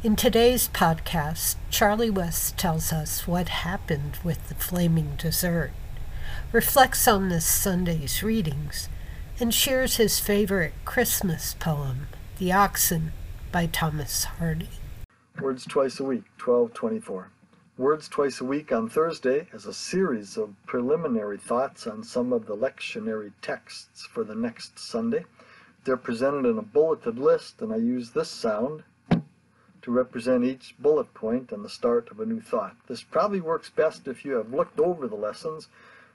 In today's podcast, Charlie West tells us what happened with the flaming dessert, reflects on this Sunday's readings, and shares his favorite Christmas poem, The Oxen, by Thomas Hardy. Words twice a week, 1224. Words twice a week on Thursday is a series of preliminary thoughts on some of the lectionary texts for the next Sunday. They're presented in a bulleted list, and I use this sound to represent each bullet point and the start of a new thought. This probably works best if you have looked over the lessons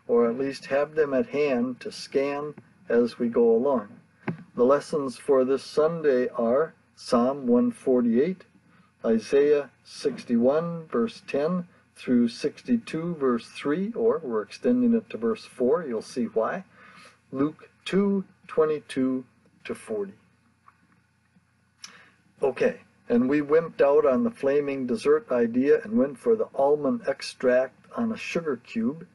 or at least have them at hand to scan as we go along. The lessons for this Sunday are Psalm 148, Isaiah 61, verse 10 through 62, verse 3, or we're extending it to verse 4, you'll see why. Luke 2, 22 to 40. Okay, and we wimped out on the flaming dessert idea and went for the almond extract on a sugar cube.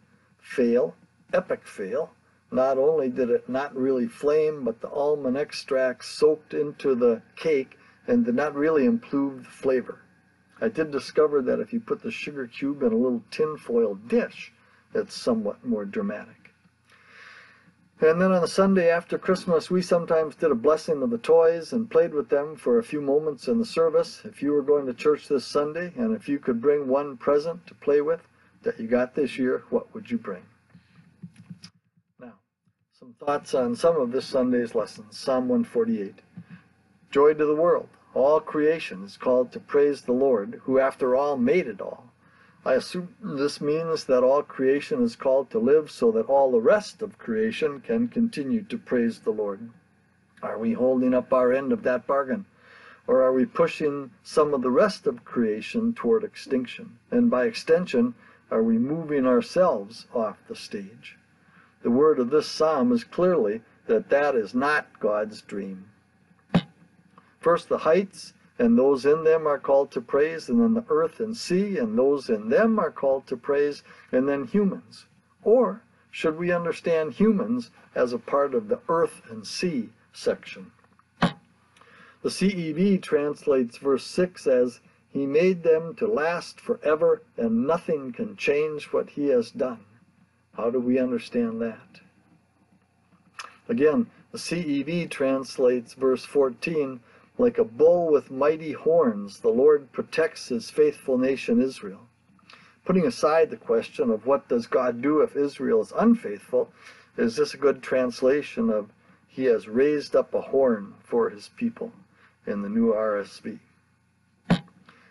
Fail, epic fail. Not only did it not really flame, but the almond extract soaked into the cake and did not really improve the flavor. I did discover that if you put the sugar cube in a little tinfoil dish, it's somewhat more dramatic. And then on the Sunday after Christmas, we sometimes did a blessing of the toys and played with them for a few moments in the service. If you were going to church this Sunday, and if you could bring one present to play with that you got this year, what would you bring? Now, some thoughts on some of this Sunday's lessons. Psalm 148. Joy to the world. All creation is called to praise the Lord, who after all made it all. I assume this means that all creation is called to live so that all the rest of creation can continue to praise the Lord. Are we holding up our end of that bargain? Or are we pushing some of the rest of creation toward extinction? And by extension, are we moving ourselves off the stage? The word of this psalm is clearly that that is not God's dream. First, the heights and those in them are called to praise, and then the earth and sea, and those in them are called to praise, and then humans. Or should we understand humans as a part of the earth and sea section? The CEV translates verse 6 as, He made them to last forever, and nothing can change what He has done. How do we understand that? Again, the CEV translates verse 14 like a bull with mighty horns, the Lord protects his faithful nation Israel. Putting aside the question of what does God do if Israel is unfaithful, is this a good translation of He has raised up a horn for His people in the new RSV?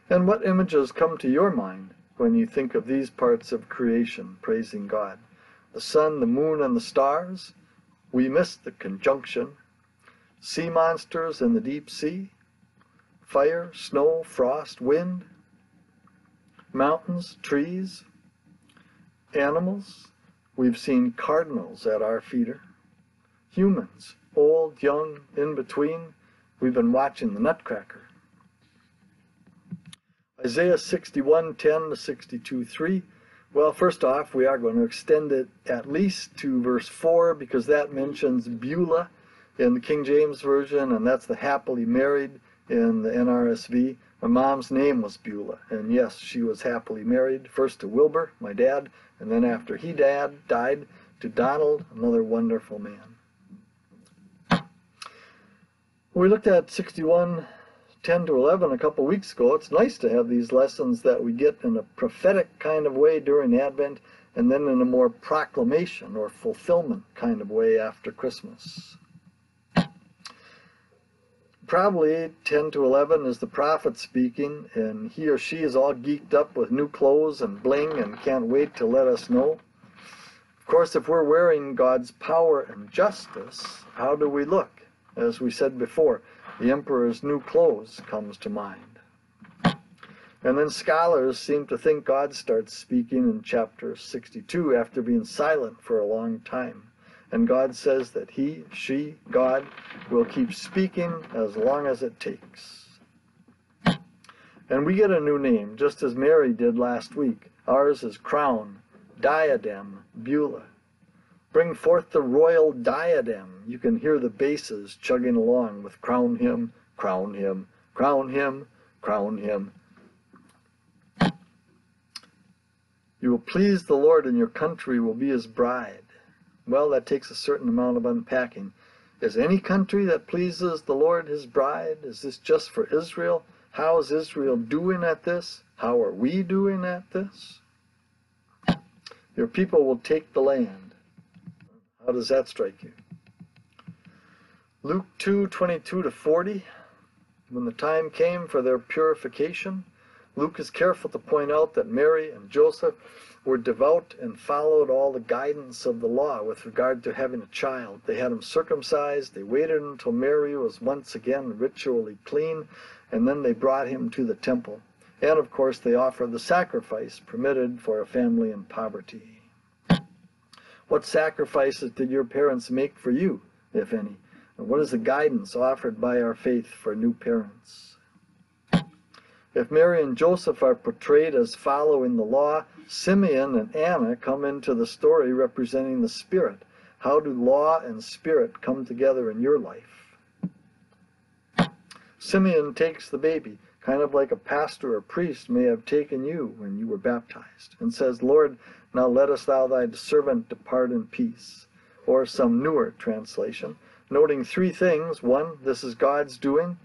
And what images come to your mind when you think of these parts of creation praising God? The sun, the moon, and the stars? We miss the conjunction sea monsters in the deep sea, fire, snow, frost, wind, mountains, trees, animals. We've seen cardinals at our feeder, humans, old, young, in between. We've been watching the Nutcracker. Isaiah 61 10 to 62 3. Well, first off, we are going to extend it at least to verse 4 because that mentions Beulah in the King James Version, and that's the happily married in the NRSV. My mom's name was Beulah, and yes, she was happily married, first to Wilbur, my dad, and then after he dad died, to Donald, another wonderful man. We looked at 61 10 to 11 a couple weeks ago. It's nice to have these lessons that we get in a prophetic kind of way during Advent and then in a more proclamation or fulfillment kind of way after Christmas. Probably 10 to 11 is the prophet speaking, and he or she is all geeked up with new clothes and bling and can't wait to let us know. Of course, if we're wearing God's power and justice, how do we look? As we said before, the emperor's new clothes comes to mind. And then scholars seem to think God starts speaking in chapter 62 after being silent for a long time. And God says that he, she, God will keep speaking as long as it takes. And we get a new name, just as Mary did last week. Ours is crown, diadem, Beulah. Bring forth the royal diadem. You can hear the basses chugging along with crown him, crown him, crown him, crown him. You will please the Lord, and your country will be his bride. Well, that takes a certain amount of unpacking. Is any country that pleases the Lord his bride? Is this just for Israel? How is Israel doing at this? How are we doing at this? Your people will take the land. How does that strike you? Luke 2 22 to 40. When the time came for their purification, Luke is careful to point out that Mary and Joseph were devout and followed all the guidance of the law with regard to having a child. They had him circumcised, they waited until Mary was once again ritually clean, and then they brought him to the temple. And of course, they offered the sacrifice permitted for a family in poverty. What sacrifices did your parents make for you, if any? And what is the guidance offered by our faith for new parents? If Mary and Joseph are portrayed as following the law, Simeon and Anna come into the story representing the Spirit. How do law and Spirit come together in your life? Simeon takes the baby, kind of like a pastor or priest may have taken you when you were baptized, and says, Lord, now lettest thou thy servant depart in peace. Or some newer translation, noting three things. One, this is God's doing.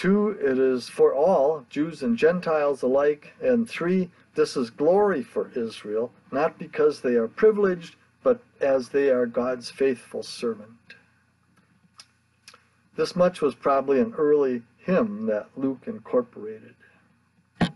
Two, it is for all, Jews and Gentiles alike. And three, this is glory for Israel, not because they are privileged, but as they are God's faithful servant. This much was probably an early hymn that Luke incorporated. And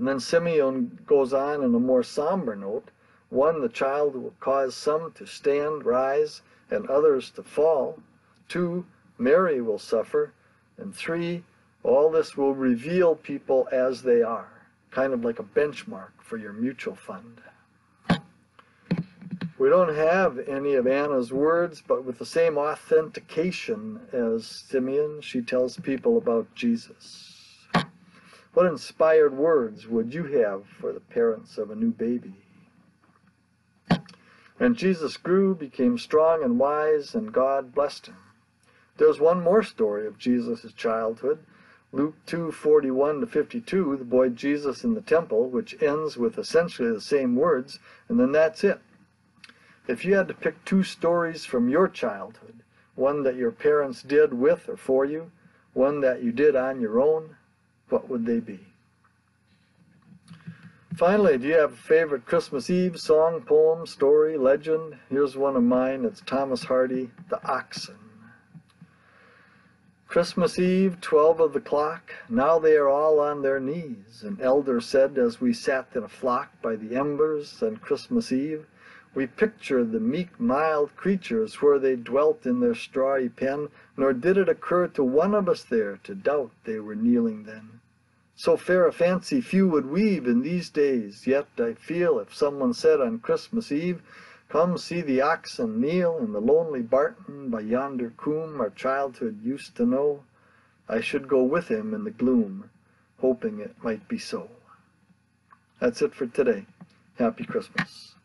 then Simeon goes on in a more somber note. One, the child will cause some to stand, rise, and others to fall. Two, Mary will suffer. And three, all this will reveal people as they are, kind of like a benchmark for your mutual fund. We don't have any of Anna's words, but with the same authentication as Simeon, she tells people about Jesus. What inspired words would you have for the parents of a new baby? And Jesus grew, became strong and wise, and God blessed him. There's one more story of Jesus' childhood. Luke 2:41 to 52, the boy Jesus in the temple, which ends with essentially the same words, and then that's it. If you had to pick two stories from your childhood, one that your parents did with or for you, one that you did on your own, what would they be? Finally, do you have a favorite Christmas Eve song, poem, story, legend? Here's one of mine. It's Thomas Hardy, The Oxen. Christmas Eve, twelve of the clock, now they are all on their knees. An elder said as we sat in a flock by the embers on Christmas Eve, We picture the meek, mild creatures where they dwelt in their strawy pen, nor did it occur to one of us there to doubt they were kneeling then. So fair a fancy few would weave in these days, yet I feel if someone said on Christmas Eve, Come see the oxen kneel in the lonely barton by yonder coombe our childhood used to know, I should go with him in the gloom, hoping it might be so. That's it for today. Happy Christmas.